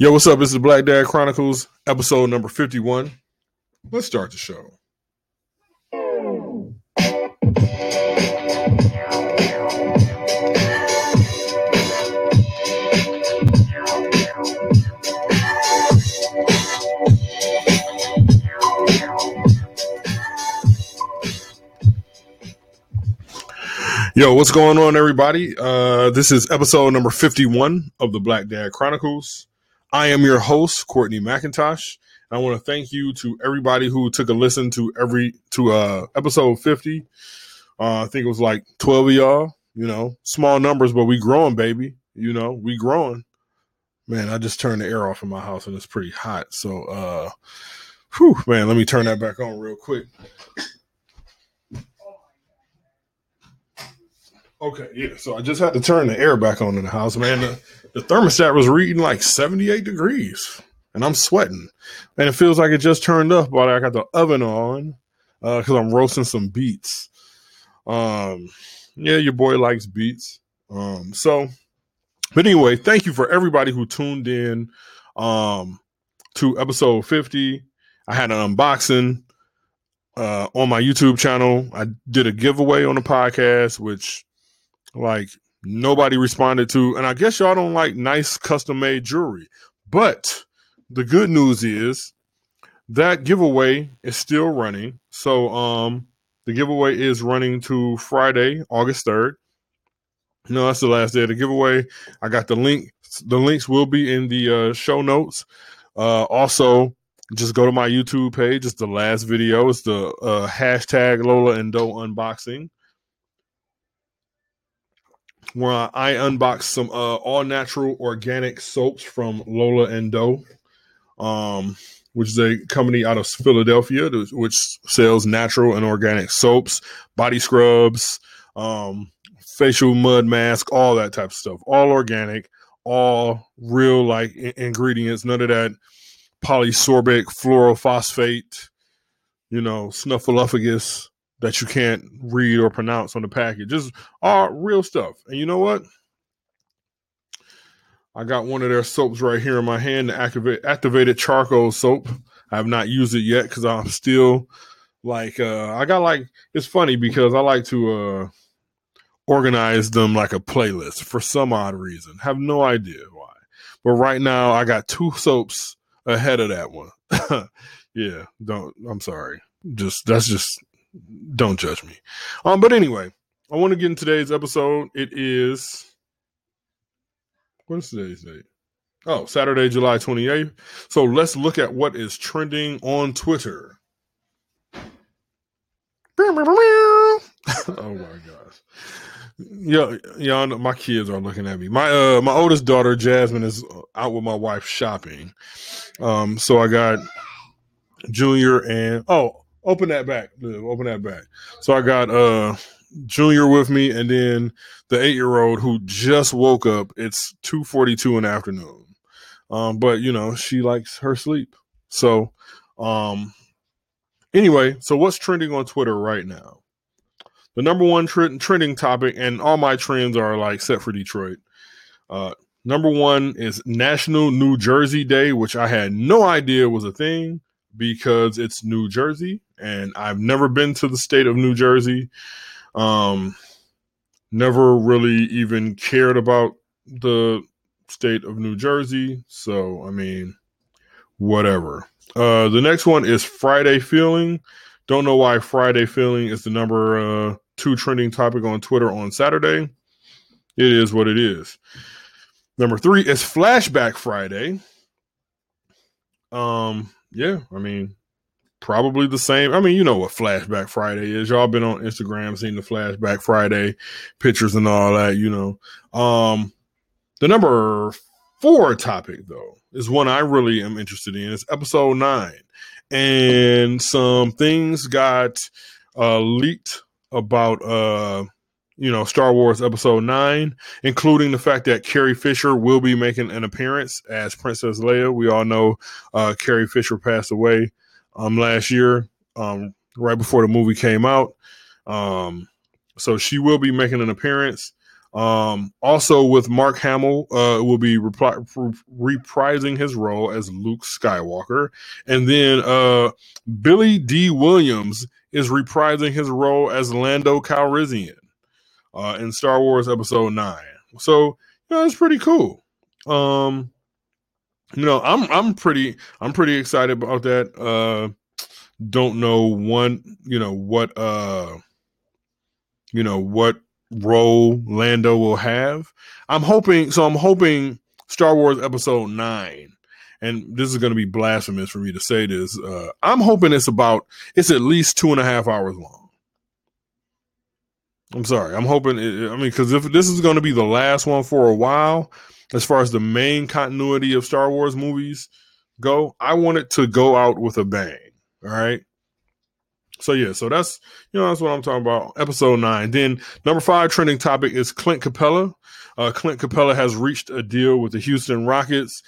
Yo, what's up? This is the Black Dad Chronicles, episode number 51. Let's start the show. Yo, what's going on, everybody? Uh, this is episode number 51 of the Black Dad Chronicles. I am your host, Courtney McIntosh. I want to thank you to everybody who took a listen to every to uh episode 50. Uh, I think it was like 12 of y'all, you know, small numbers, but we growing, baby. You know, we growing. Man, I just turned the air off in my house and it's pretty hot. So uh whew, man, let me turn that back on real quick. Okay, yeah. So I just had to turn the air back on in the house, man. The, the thermostat was reading like 78 degrees, and I'm sweating. And it feels like it just turned up, but I got the oven on because uh, I'm roasting some beets. Um, yeah, your boy likes beets. Um, so, but anyway, thank you for everybody who tuned in um, to episode 50. I had an unboxing uh, on my YouTube channel. I did a giveaway on the podcast, which like nobody responded to. And I guess y'all don't like nice custom made jewelry. But the good news is that giveaway is still running. So um the giveaway is running to Friday, August 3rd. No, that's the last day of the giveaway. I got the link. The links will be in the uh, show notes. Uh, also, just go to my YouTube page. It's the last video. It's the uh, hashtag Lola and Doe unboxing where I unboxed some uh, all natural organic soaps from Lola and Doe, um, which is a company out of Philadelphia, which sells natural and organic soaps, body scrubs, um, facial mud mask, all that type of stuff. All organic, all real like I- ingredients. None of that polysorbic fluorophosphate, you know, snuffleupagus that you can't read or pronounce on the package. Just all real stuff. And you know what? I got one of their soaps right here in my hand, the activate, activated charcoal soap. I have not used it yet because I'm still like uh I got like it's funny because I like to uh organize them like a playlist for some odd reason. Have no idea why. But right now I got two soaps ahead of that one. yeah, don't I'm sorry. Just that's just don't judge me. Um, but anyway, I want to get in today's episode. It is what is today's date? Oh, Saturday, July 28th. So let's look at what is trending on Twitter. oh my gosh. Yeah, y'all know, my kids are looking at me. My uh my oldest daughter Jasmine is out with my wife shopping. Um so I got Junior and oh open that back. Open that back. So I got uh Junior with me and then the eight year old who just woke up. It's two forty two in the afternoon. Um, but you know, she likes her sleep. So um anyway, so what's trending on Twitter right now? The number one trending topic, and all my trends are like set for Detroit. Uh number one is National New Jersey Day, which I had no idea was a thing because it's New Jersey and I've never been to the state of New Jersey. Um, never really even cared about the state of New Jersey. So, I mean, whatever. Uh, the next one is Friday Feeling. Don't know why Friday Feeling is the number uh, two trending topic on Twitter on Saturday. It is what it is. Number three is Flashback Friday. Um, yeah, I mean, probably the same. I mean, you know what Flashback Friday is. Y'all been on Instagram, seen the Flashback Friday pictures and all that, you know. Um, the number four topic, though, is one I really am interested in. It's episode nine. And some things got uh, leaked about uh, you know, Star Wars Episode 9, including the fact that Carrie Fisher will be making an appearance as Princess Leia. We all know uh, Carrie Fisher passed away um, last year, um, right before the movie came out. Um, so she will be making an appearance. Um, also with Mark Hamill, uh, will be repri- reprising his role as Luke Skywalker, and then uh, Billy Dee Williams is reprising his role as Lando Calrissian uh, in Star Wars Episode Nine. So you know, it's pretty cool. Um, you know, I'm I'm pretty I'm pretty excited about that. Uh, don't know one, you know what, uh, you know what role Lando will have. I'm hoping. So I'm hoping Star Wars Episode Nine, and this is going to be blasphemous for me to say this. Uh, I'm hoping it's about it's at least two and a half hours long. I'm sorry. I'm hoping. It, I mean, because if this is going to be the last one for a while, as far as the main continuity of Star Wars movies go, I want it to go out with a bang. All right. So yeah, so that's you know that's what I'm talking about. Episode nine. Then number five trending topic is Clint Capela. Uh, Clint Capela has reached a deal with the Houston Rockets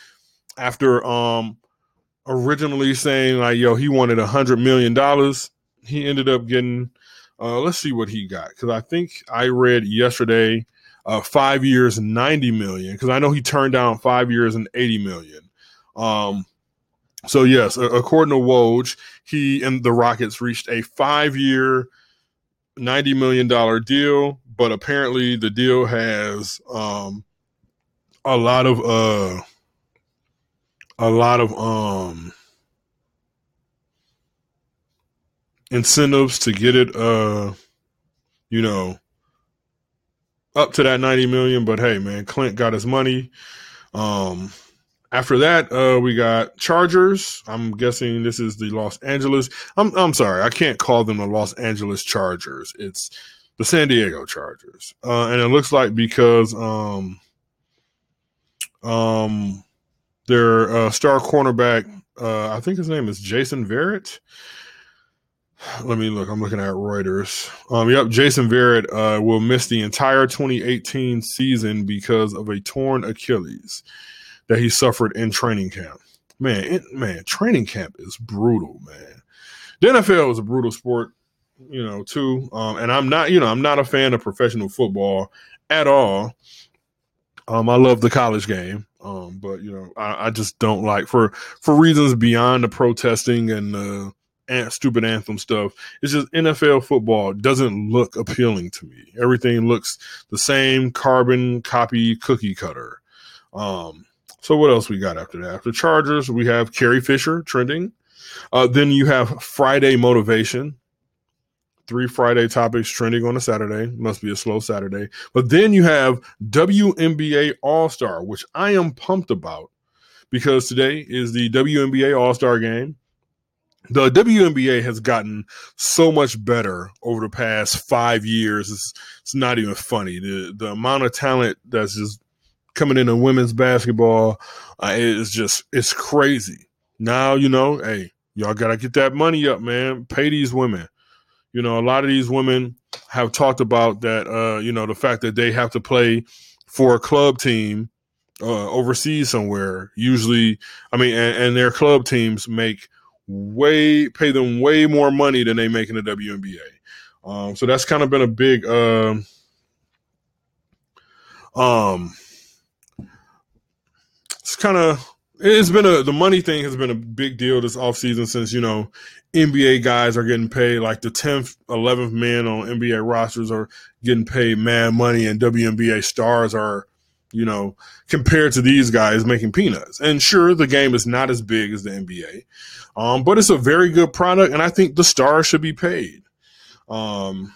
after um originally saying like yo he wanted a hundred million dollars. He ended up getting uh let's see what he got because I think I read yesterday uh five years and ninety million because I know he turned down five years and eighty million. Um so yes, according to Woj, he and the Rockets reached a five-year, ninety million dollar deal, but apparently the deal has um, a lot of uh, a lot of um, incentives to get it, uh, you know, up to that ninety million. But hey, man, Clint got his money. Um, after that, uh, we got Chargers. I'm guessing this is the Los Angeles. I'm I'm sorry, I can't call them the Los Angeles Chargers. It's the San Diego Chargers, uh, and it looks like because um um their uh, star cornerback, uh, I think his name is Jason Verrett. Let me look. I'm looking at Reuters. Um, yep, Jason Verrett uh, will miss the entire 2018 season because of a torn Achilles that he suffered in training camp. Man, it, man, training camp is brutal, man. The NFL is a brutal sport, you know, too. Um, and I'm not, you know, I'm not a fan of professional football at all. Um, I love the college game, um, but you know, I, I, just don't like for for reasons beyond the protesting and uh, stupid anthem stuff. It's just NFL football doesn't look appealing to me. Everything looks the same, carbon copy, cookie cutter. Um, so what else we got after that? After Chargers, we have Carrie Fisher trending. Uh, then you have Friday motivation. Three Friday topics trending on a Saturday. Must be a slow Saturday. But then you have WNBA All Star, which I am pumped about because today is the WNBA All Star game. The WNBA has gotten so much better over the past five years. It's, it's not even funny. The the amount of talent that's just coming into women's basketball uh, is just it's crazy. Now you know, hey, y'all gotta get that money up, man. Pay these women. You know, a lot of these women have talked about that. Uh, you know, the fact that they have to play for a club team uh, overseas somewhere. Usually, I mean, and, and, their club teams make way pay them way more money than they make in the WNBA. Um, so that's kind of been a big. Uh, um, it's kind of it's been a the money thing has been a big deal this offseason since you know NBA guys are getting paid like the 10th 11th men on NBA rosters are getting paid mad money and WNBA stars are you know compared to these guys making peanuts and sure the game is not as big as the NBA um, but it's a very good product and I think the stars should be paid um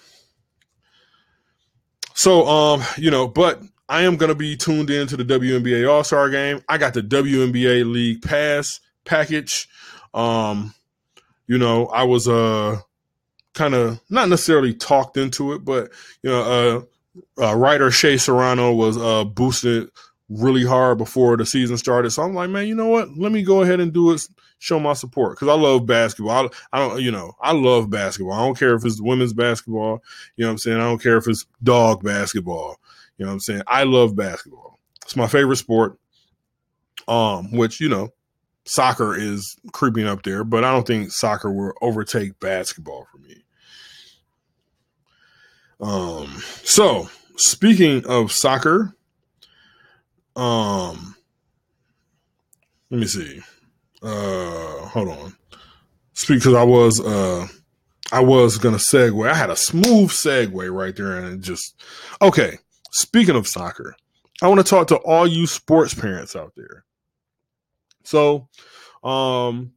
so um you know but I am going to be tuned in to the WNBA All Star game. I got the WNBA League Pass package. Um, you know, I was uh kind of not necessarily talked into it, but you know, uh, uh writer Shea Serrano was uh boosted really hard before the season started. So I'm like, man, you know what? Let me go ahead and do it. Show my support because I love basketball. I, I, don't, you know, I love basketball. I don't care if it's women's basketball. You know what I'm saying? I don't care if it's dog basketball. You know what I'm saying? I love basketball. It's my favorite sport. Um, which, you know, soccer is creeping up there, but I don't think soccer will overtake basketball for me. Um, so speaking of soccer, um, let me see. Uh, hold on. Speak because I was uh I was gonna segue. I had a smooth segue right there, and it just okay. Speaking of soccer, I want to talk to all you sports parents out there. So, um,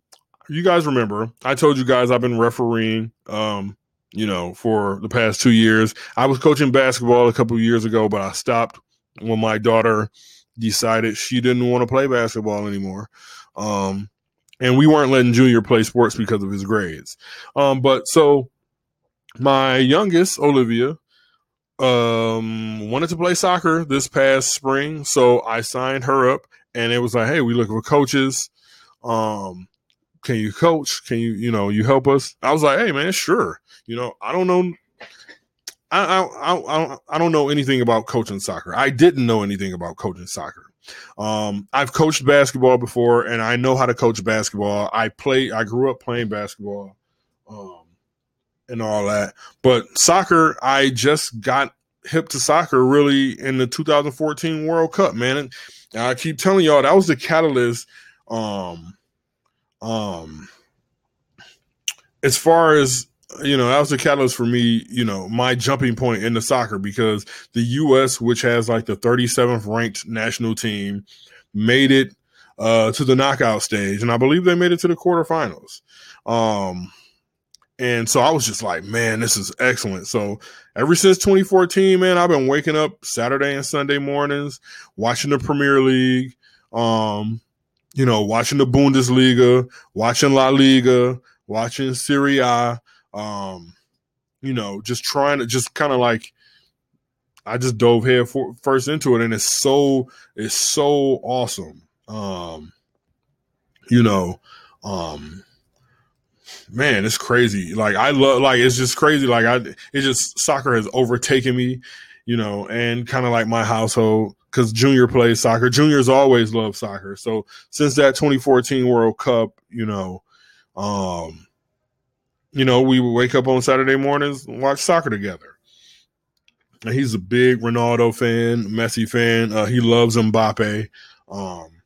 you guys remember I told you guys I've been refereeing, um, you know, for the past two years. I was coaching basketball a couple years ago, but I stopped when my daughter decided she didn't want to play basketball anymore. Um, and we weren't letting Junior play sports because of his grades. Um, but so my youngest, Olivia, um, wanted to play soccer this past spring. So I signed her up and it was like, Hey, we look for coaches. Um, can you coach? Can you, you know, you help us? I was like, Hey man, sure. You know, I don't know. I, I, I, I don't know anything about coaching soccer. I didn't know anything about coaching soccer. Um, I've coached basketball before and I know how to coach basketball. I play, I grew up playing basketball, um, and all that. But soccer, I just got hip to soccer really in the 2014 World Cup, man. And I keep telling y'all that was the catalyst. Um, um, as far as you know, that was the catalyst for me, you know, my jumping point into soccer because the US, which has like the 37th ranked national team, made it uh, to the knockout stage. And I believe they made it to the quarterfinals. Um, and so I was just like, man, this is excellent. So ever since 2014, man, I've been waking up Saturday and Sunday mornings, watching the Premier League, um, you know, watching the Bundesliga, watching La Liga, watching Serie A, um, you know, just trying to just kind of like I just dove head for, first into it, and it's so it's so awesome. Um, you know, um, man, it's crazy. Like I love, like it's just crazy. Like I, it just soccer has overtaken me, you know, and kind of like my household because Junior plays soccer. Junior's always loved soccer. So since that 2014 World Cup, you know, um, you know, we would wake up on Saturday mornings and watch soccer together. And he's a big Ronaldo fan, Messi fan. Uh, he loves Mbappe. Um,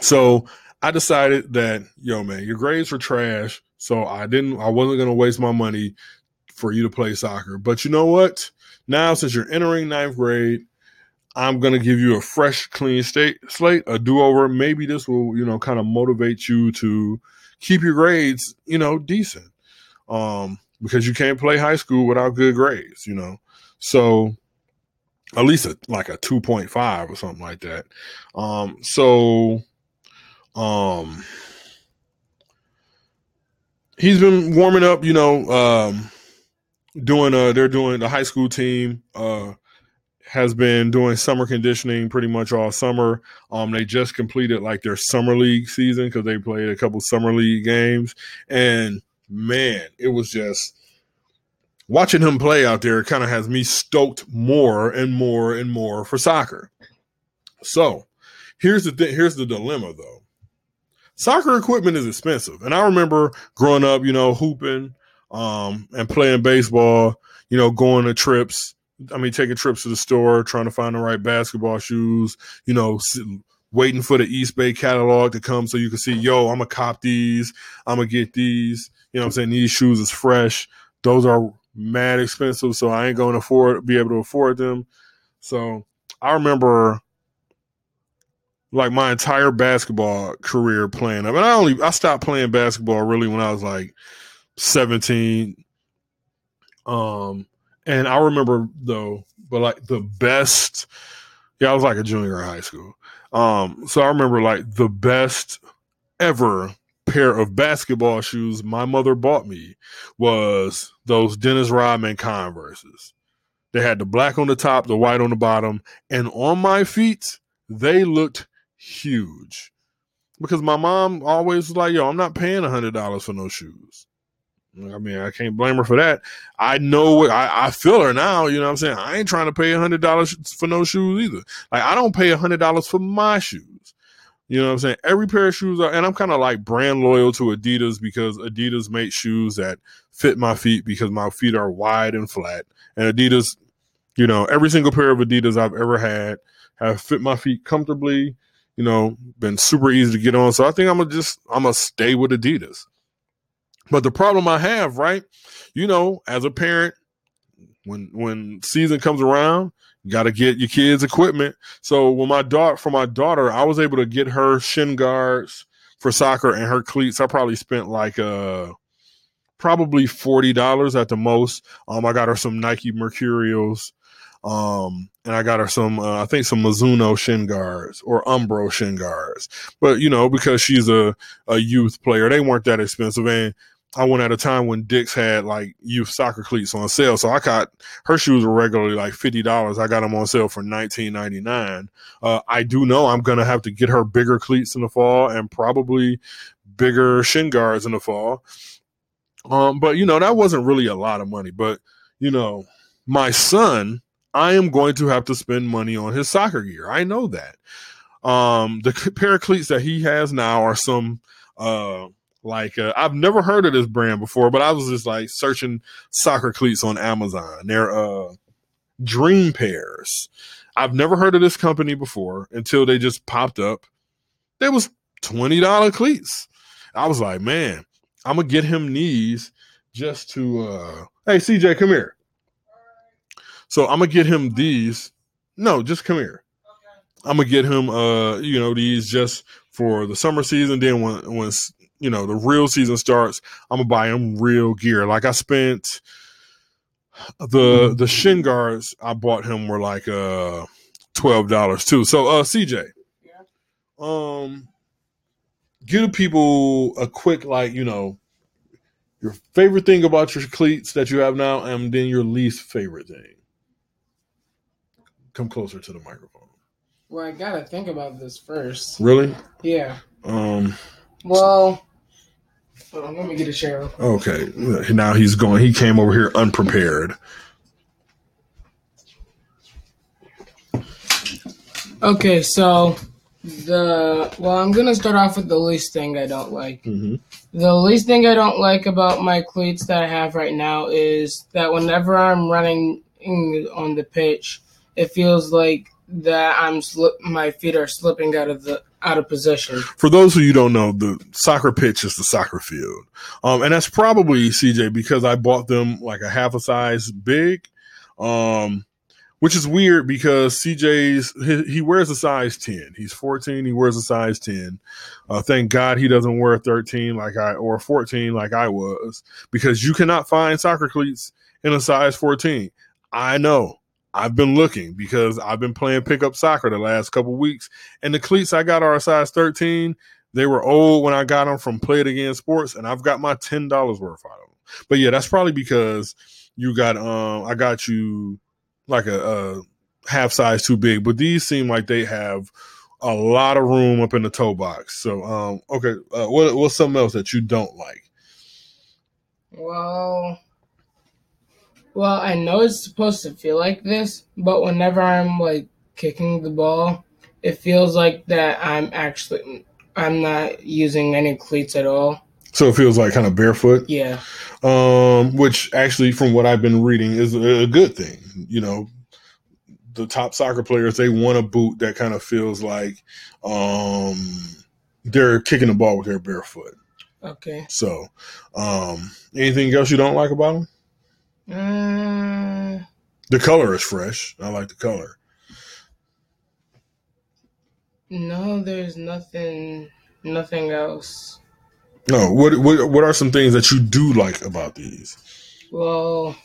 so I decided that, yo, man, your grades were trash. So I didn't, I wasn't going to waste my money for you to play soccer. But you know what? Now, since you're entering ninth grade, I'm going to give you a fresh, clean state, slate, a do over. Maybe this will, you know, kind of motivate you to keep your grades, you know, decent. Um, because you can't play high school without good grades, you know. So at least a, like a 2.5 or something like that. Um, so um he's been warming up, you know, um doing uh they're doing the high school team uh has been doing summer conditioning pretty much all summer. Um, they just completed like their summer league season because they played a couple summer league games, and man, it was just watching him play out there. Kind of has me stoked more and more and more for soccer. So here's the. Here's the dilemma, though. Soccer equipment is expensive, and I remember growing up, you know, hooping um, and playing baseball. You know, going to trips I mean, taking trips to the store, trying to find the right basketball shoes, you know, waiting for the East Bay catalog to come so you can see, yo, I'm gonna cop these, I'm gonna get these. You know I'm saying? These shoes is fresh. Those are mad expensive, so I ain't gonna afford be able to afford them. So I remember like my entire basketball career playing. I mean, I only I stopped playing basketball really when I was like 17. Um and I remember though, but like the best, yeah, I was like a junior in high school. Um, so I remember like the best ever pair of basketball shoes my mother bought me was those Dennis Rodman Converses. They had the black on the top, the white on the bottom, and on my feet, they looked huge. Because my mom always was like, yo, I'm not paying a hundred dollars for no shoes. I mean, I can't blame her for that. I know I, I feel her now. You know what I'm saying? I ain't trying to pay a hundred dollars for no shoes either. Like I don't pay a hundred dollars for my shoes. You know what I'm saying? Every pair of shoes are, and I'm kind of like brand loyal to Adidas because Adidas make shoes that fit my feet because my feet are wide and flat. And Adidas, You know, every single pair of Adidas I've ever had have fit my feet comfortably. You know, been super easy to get on. So I think I'm gonna just I'm gonna stay with Adidas. But the problem I have, right? You know, as a parent, when when season comes around, you got to get your kids equipment. So when my daughter, for my daughter, I was able to get her shin guards for soccer and her cleats. I probably spent like uh probably forty dollars at the most. Um, I got her some Nike Mercurials. Um, and I got her some, uh, I think some Mizuno shin guards or Umbro shin guards. But you know, because she's a, a youth player, they weren't that expensive. And I went at a time when Dick's had like youth soccer cleats on sale. So I got her shoes were regularly like fifty dollars. I got them on sale for nineteen ninety nine. Uh, I do know I'm gonna have to get her bigger cleats in the fall and probably bigger shin guards in the fall. Um, but you know that wasn't really a lot of money. But you know, my son, I am going to have to spend money on his soccer gear. I know that. Um, the pair of cleats that he has now are some uh like uh, I've never heard of this brand before, but I was just like searching soccer cleats on Amazon. They're uh Dream Pairs. I've never heard of this company before until they just popped up. There was twenty dollar cleats. I was like, man, I'm gonna get him these just to uh hey CJ, come here. So I'm gonna get him these. No, just come here. I'm gonna get him uh, you know, these just for the summer season. Then when when you know the real season starts, I'm gonna buy him real gear. Like I spent the the shin guards I bought him were like uh twelve dollars too. So uh CJ, Yeah. um, give people a quick like you know your favorite thing about your cleats that you have now, and then your least favorite thing. Come closer to the microphone. Well, I gotta think about this first. Really? Yeah. Um. Well, hold on, let me get a share. Okay. Now he's going. He came over here unprepared. Okay, so the well, I'm gonna start off with the least thing I don't like. Mm-hmm. The least thing I don't like about my cleats that I have right now is that whenever I'm running on the pitch, it feels like that I'm slip. My feet are slipping out of the out of possession. For those who you don't know, the soccer pitch is the soccer field, um, and that's probably CJ because I bought them like a half a size big, um, which is weird because CJ's he, he wears a size ten. He's fourteen. He wears a size ten. Uh, thank God he doesn't wear a thirteen like I or fourteen like I was because you cannot find soccer cleats in a size fourteen. I know. I've been looking because I've been playing pickup soccer the last couple weeks, and the cleats I got are a size 13. They were old when I got them from Play It Again Sports, and I've got my ten dollars worth out of them. But yeah, that's probably because you got um I got you like a, a half size too big, but these seem like they have a lot of room up in the toe box. So um okay, uh, what what's something else that you don't like? Well, well, I know it's supposed to feel like this, but whenever I'm like kicking the ball, it feels like that I'm actually I'm not using any cleats at all. So it feels like kind of barefoot. Yeah. um, which actually, from what I've been reading, is a good thing. You know, the top soccer players they want a boot that kind of feels like um, they're kicking the ball with their bare foot. Okay. So, um, anything else you don't like about them? The color is fresh. I like the color. no, there's nothing, nothing else. No, what what what are some things that you do like about these? Well,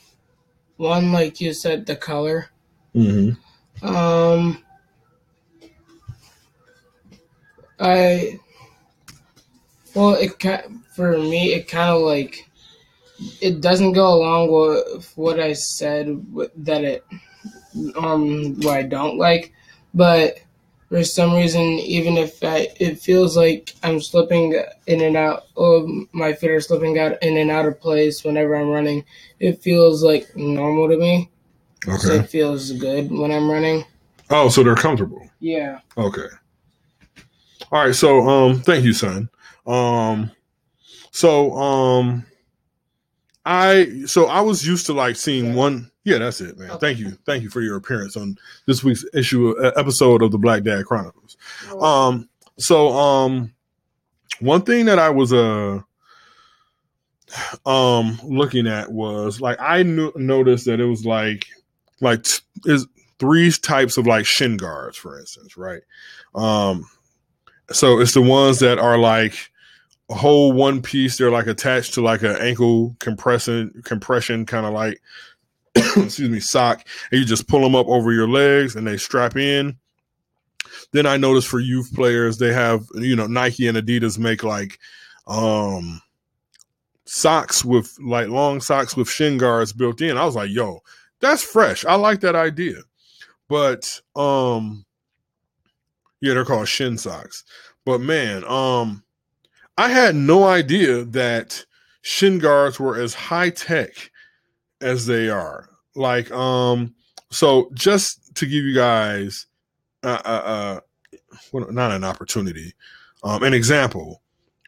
one like you said, the color. Mm-hmm. Um, I well, it for me it kind of like it doesn't go along with what I said that it um what I don't like, but for some reason, even if I it feels like I'm slipping in and out, or my feet are slipping out in and out of place whenever I'm running, it feels like normal to me. So Okay. it feels good when I'm running. Oh, so they're comfortable. Yeah. Okay. All right. So, um, thank you, son. Um, so, um, I so I was used to like seeing one. Yeah, that's it, man. Okay. Thank you, thank you for your appearance on this week's issue uh, episode of the Black Dad Chronicles. Um, so um, one thing that I was uh um looking at was like I knew, noticed that it was like like t- is three types of like shin guards, for instance, right? Um, so it's the ones that are like whole one piece. They're like attached to like an ankle compression compression kind of like excuse me sock, and you just pull them up over your legs and they strap in. Then I noticed for youth players, they have you know Nike and Adidas make like um socks with like long socks with shin guards built in. I was like, yo, that's fresh. I like that idea. But um yeah, they're called shin socks. But man, um I had no idea that shin guards were as high tech as they are. Like um so just to give you guys uh uh, uh not an opportunity, um an example.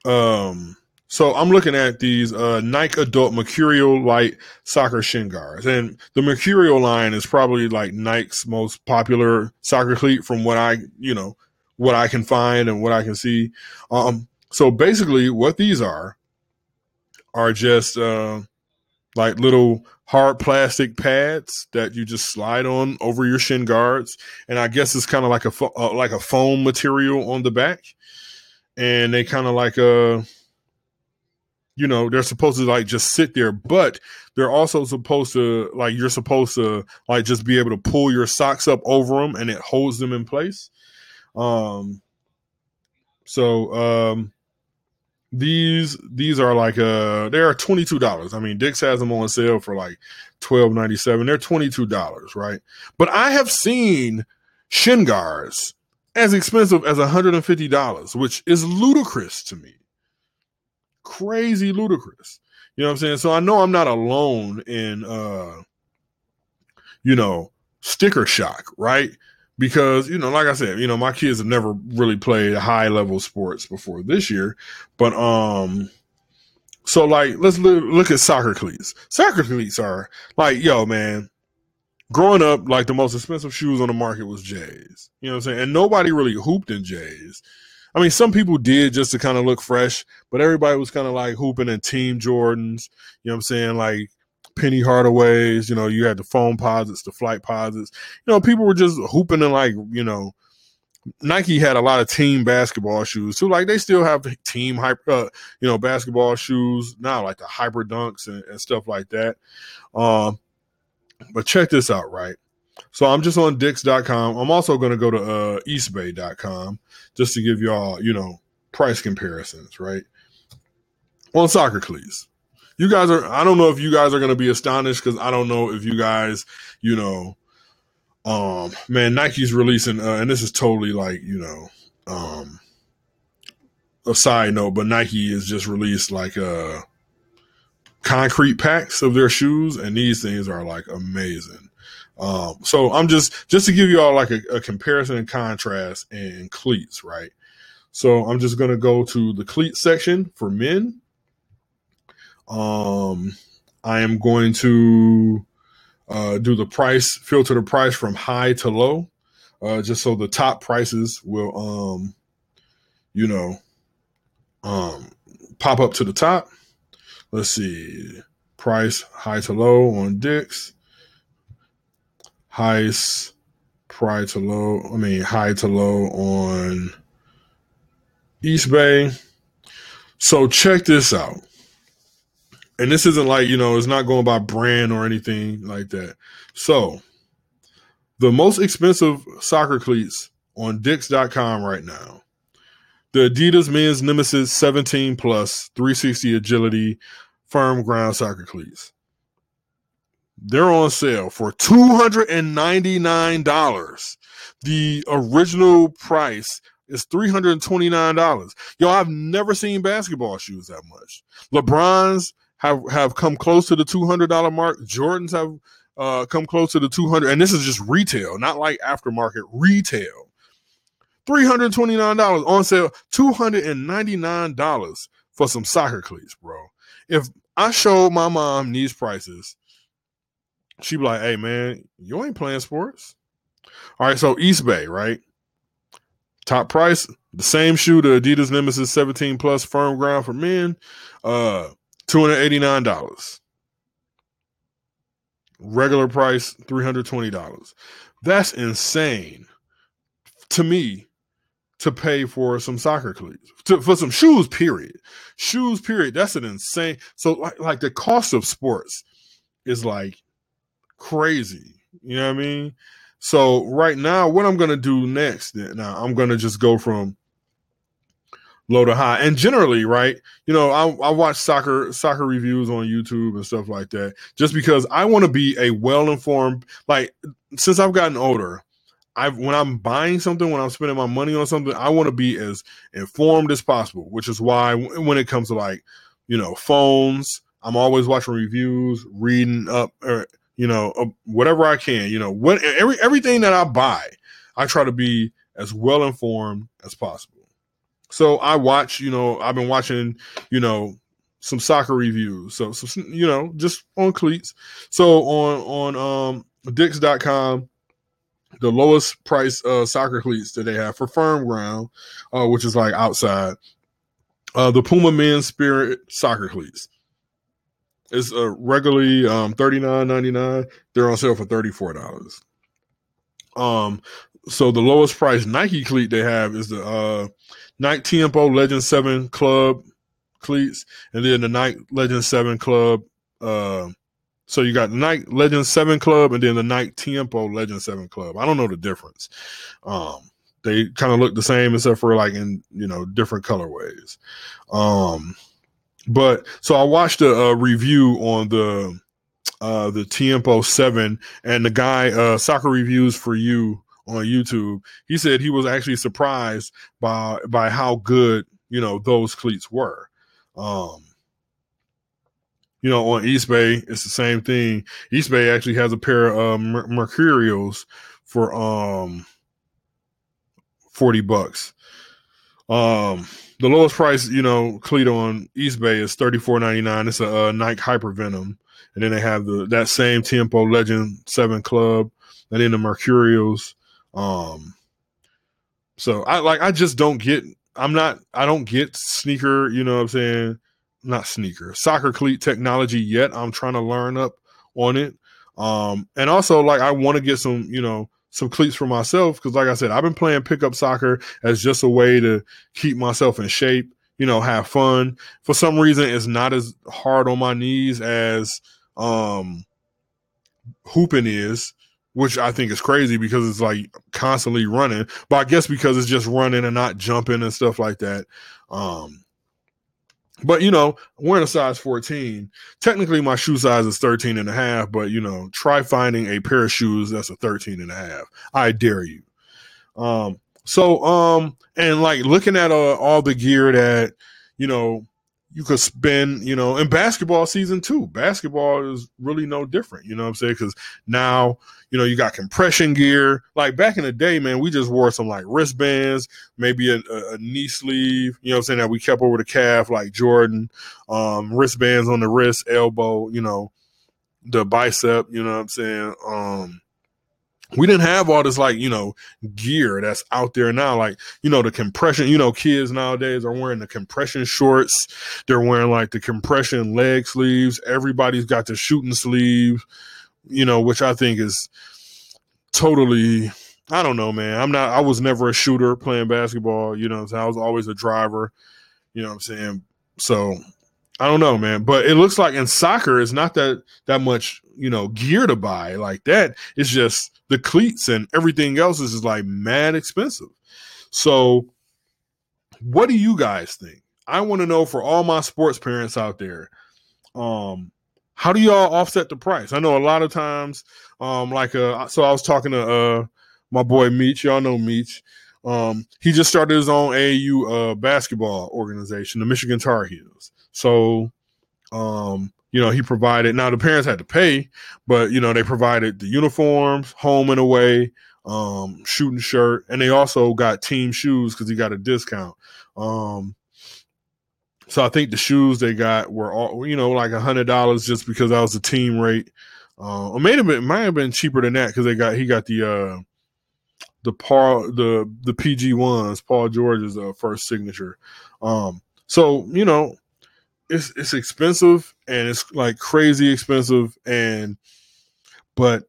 Um so I'm looking at these uh, Nike Adult Mercurial Light soccer shin guards, and the Mercurial line is probably like Nike's most popular soccer cleat from what I, you know, what I can find and what I can see. Um, so basically, what these are are just uh, like little hard plastic pads that you just slide on over your shin guards, and I guess it's kind of like a fo- uh, like a foam material on the back, and they kind of like a you know they're supposed to like just sit there. But they're also supposed to like you're supposed to like just be able to pull your socks up over them and it holds them in place. Um so um these these are like uh they are $22 i mean dix has them on sale for like $12.97 they're $22 right but i have seen shin guards as expensive as $150 which is ludicrous to me crazy ludicrous. You know what I'm saying? So I know I'm not alone in uh you know, sticker shock, right? Because, you know, like I said, you know, my kids have never really played high level sports before this year, but um so like let's look, look at soccer cleats. Soccer cleats are like, yo, man, growing up, like the most expensive shoes on the market was J's. You know what I'm saying? And nobody really hooped in J's. I mean, some people did just to kind of look fresh, but everybody was kind of like hooping in Team Jordans. You know what I'm saying? Like Penny Hardaways. You know, you had the Foamposites, the flight posits. You know, people were just hooping in like you know. Nike had a lot of team basketball shoes too. Like they still have team hyper, uh, you know, basketball shoes now, like the hyper dunks and, and stuff like that. Um, but check this out, right? So I'm just on Dicks.com. I'm also going to go to uh, Eastbay.com just to give y'all, you know, price comparisons, right? On soccer cleats. You guys are, I don't know if you guys are going to be astonished because I don't know if you guys, you know, um, man, Nike's releasing, uh, and this is totally like, you know, um, a side note, but Nike has just released like uh concrete packs of their shoes, and these things are like amazing. Um, so I'm just just to give you all like a, a comparison and contrast in cleats, right? So I'm just gonna go to the cleat section for men. Um, I am going to uh, do the price, filter the price from high to low, uh, just so the top prices will, um, you know, um, pop up to the top. Let's see, price high to low on Dix, highest price to low. I mean, high to low on East Bay. So check this out and this isn't like you know it's not going by brand or anything like that. So the most expensive soccer cleats on dicks.com right now the adidas men's nemesis 17 plus 360 agility firm ground soccer cleats. They're on sale for $299 the original price is $329 yo i've never seen basketball shoes that much. Lebron's have have come close to the two hundred dollar mark. Jordans have uh, come close to the two hundred, and this is just retail, not like aftermarket retail. Three hundred twenty nine dollars on sale, two hundred and ninety nine dollars for some soccer cleats, bro. If I showed my mom these prices. she'd be like, "Hey man, you ain't playing sports." All right, so East Bay, right? Top price, the same shoe, the Adidas Nemesis 17 Plus firm ground for men, uh, $289. Regular price, $320. That's insane to me to pay for some soccer cleats, to, for some shoes, period. Shoes, period. That's an insane. So, like, like the cost of sports is like crazy. You know what I mean? So right now, what I'm gonna do next, now I'm gonna just go from low to high. And generally, right, you know, I, I watch soccer soccer reviews on YouTube and stuff like that, just because I want to be a well informed. Like since I've gotten older, I when I'm buying something, when I'm spending my money on something, I want to be as informed as possible. Which is why when it comes to like, you know, phones, I'm always watching reviews, reading up, or you know, whatever I can, you know, what every everything that I buy, I try to be as well informed as possible. So I watch, you know, I've been watching, you know, some soccer reviews. So, so you know, just on cleats. So on on um Dicks.com, the lowest price uh soccer cleats that they have for firm ground, uh, which is like outside. Uh, the Puma Men's Spirit soccer cleats. It's uh, regularly um, thirty nine ninety nine. They're on sale for thirty four dollars. Um, so the lowest price Nike cleat they have is the uh, Nike Tiempo Legend Seven Club cleats, and then the Nike Legend Seven Club. Uh, so you got Nike Legend Seven Club, and then the Nike Tiempo Legend Seven Club. I don't know the difference. Um, they kind of look the same except for like in you know different colorways. Um, but so I watched a, a review on the uh the Tiempo 7 and the guy uh soccer reviews for you on YouTube. He said he was actually surprised by by how good, you know, those cleats were. Um you know, on Eastbay, it's the same thing. Eastbay actually has a pair of um, Mercurials for um 40 bucks. Um the lowest price, you know, cleat on Eastbay is thirty four ninety nine. It's a, a Nike Hypervenom, and then they have the that same Tiempo Legend Seven Club, and then the Mercurials. Um, so I like I just don't get. I'm not. I don't get sneaker. You know what I'm saying? Not sneaker, soccer cleat technology yet. I'm trying to learn up on it. Um, and also like I want to get some, you know, some cleats for myself because, like I said, I've been playing pickup soccer as just a way to keep myself in shape, you know, have fun. For some reason, it's not as hard on my knees as um, hooping is, which I think is crazy because it's like constantly running. But I guess because it's just running and not jumping and stuff like that. Um, but you know, wearing a size 14, technically my shoe size is 13 and a half, but you know, try finding a pair of shoes that's a 13 and a half. I dare you. Um, so, um, and like looking at uh, all the gear that, you know, you could spend, you know, in basketball season too. Basketball is really no different, you know what I'm saying? Because now, you know, you got compression gear. Like back in the day, man, we just wore some like wristbands, maybe a, a knee sleeve, you know what I'm saying, that we kept over the calf, like Jordan, um, wristbands on the wrist, elbow, you know, the bicep, you know what I'm saying? Um, we didn't have all this like you know gear that's out there now like you know the compression you know kids nowadays are wearing the compression shorts they're wearing like the compression leg sleeves everybody's got the shooting sleeve you know which i think is totally i don't know man i'm not i was never a shooter playing basketball you know i was always a driver you know what i'm saying so I don't know, man, but it looks like in soccer, it's not that that much, you know, gear to buy like that. It's just the cleats and everything else is just like mad expensive. So, what do you guys think? I want to know for all my sports parents out there. Um, how do y'all offset the price? I know a lot of times, um, like uh, so I was talking to uh my boy Meech. Y'all know Meech. Um, he just started his own AAU uh basketball organization, the Michigan Tar Heels. So, um, you know, he provided. Now the parents had to pay, but you know they provided the uniforms, home and away, um, shooting shirt, and they also got team shoes because he got a discount. Um, so I think the shoes they got were all you know like a hundred dollars just because that was the team rate. Uh, or may have been might have been cheaper than that because they got he got the uh the Paul the the PG ones Paul George's uh, first signature. Um, so you know it's it's expensive and it's like crazy expensive and but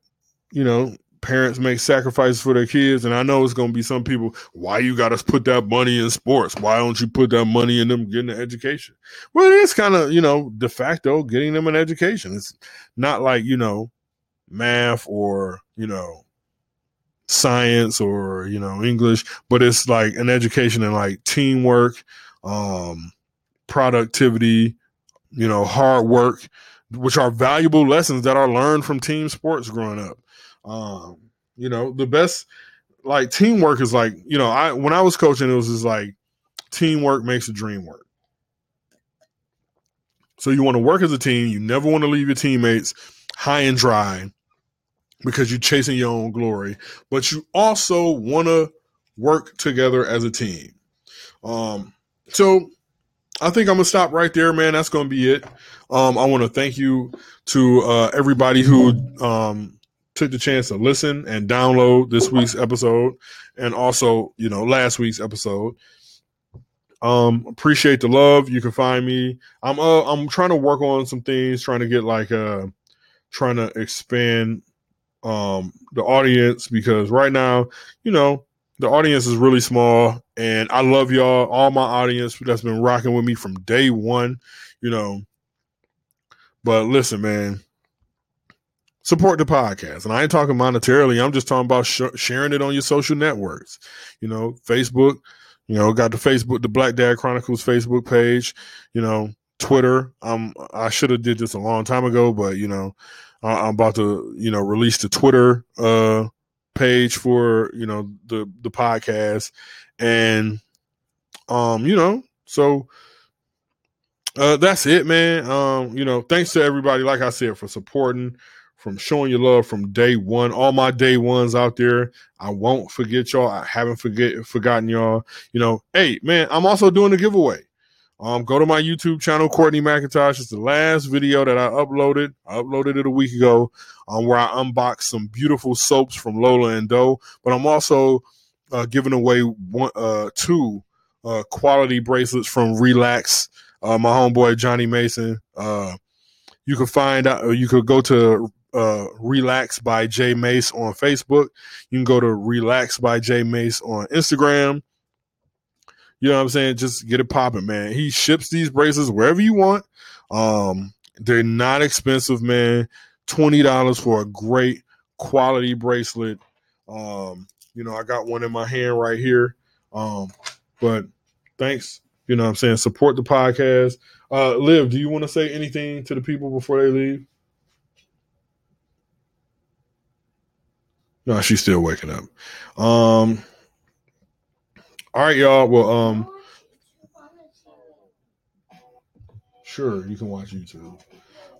you know parents make sacrifices for their kids and i know it's going to be some people why you got to put that money in sports? Why don't you put that money in them getting an education? Well it is kind of you know de facto getting them an education. It's not like you know math or you know science or you know english but it's like an education in like teamwork um productivity you know hard work which are valuable lessons that are learned from team sports growing up um, you know, the best like teamwork is like, you know, I when I was coaching, it was just like teamwork makes the dream work. So you want to work as a team, you never want to leave your teammates high and dry because you're chasing your own glory, but you also want to work together as a team. Um, so I think I'm gonna stop right there, man. That's gonna be it. Um, I want to thank you to uh, everybody who um, took the chance to listen and download this week's episode and also, you know, last week's episode. Um, appreciate the love. You can find me. I'm uh I'm trying to work on some things, trying to get like uh trying to expand um the audience because right now, you know, the audience is really small and I love y'all, all my audience that's been rocking with me from day one, you know. But listen, man, support the podcast. And I ain't talking monetarily. I'm just talking about sh- sharing it on your social networks. You know, Facebook, you know, got the Facebook, the Black Dad Chronicles Facebook page, you know, Twitter. Um, I should have did this a long time ago, but you know, I- I'm about to, you know, release the Twitter, uh, page for, you know, the, the podcast and, um, you know, so, uh, that's it, man. Um, you know, thanks to everybody, like I said, for supporting from showing your love from day one. All my day ones out there, I won't forget y'all. I haven't forget forgotten y'all. You know, hey man, I'm also doing a giveaway. Um, go to my YouTube channel, Courtney McIntosh. It's the last video that I uploaded. I uploaded it a week ago, um, where I unboxed some beautiful soaps from Lola and Doe. But I'm also uh, giving away one, uh, two uh, quality bracelets from Relax. Uh, my homeboy Johnny Mason. Uh, you can find out. You could go to uh, Relax by Jay Mace on Facebook. You can go to Relax by Jay Mace on Instagram. You know what I'm saying? Just get it popping, man. He ships these bracelets wherever you want. Um, they're not expensive, man. Twenty dollars for a great quality bracelet. Um, you know, I got one in my hand right here. Um, but thanks. You know what I'm saying? Support the podcast. Uh, Liv, do you want to say anything to the people before they leave? No, she's still waking up. Um, all right, y'all. Well, um, sure, you can watch YouTube.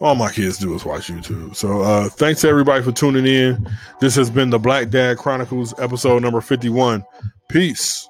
All my kids do is watch YouTube. So, uh, thanks everybody for tuning in. This has been the Black Dad Chronicles episode number 51. Peace.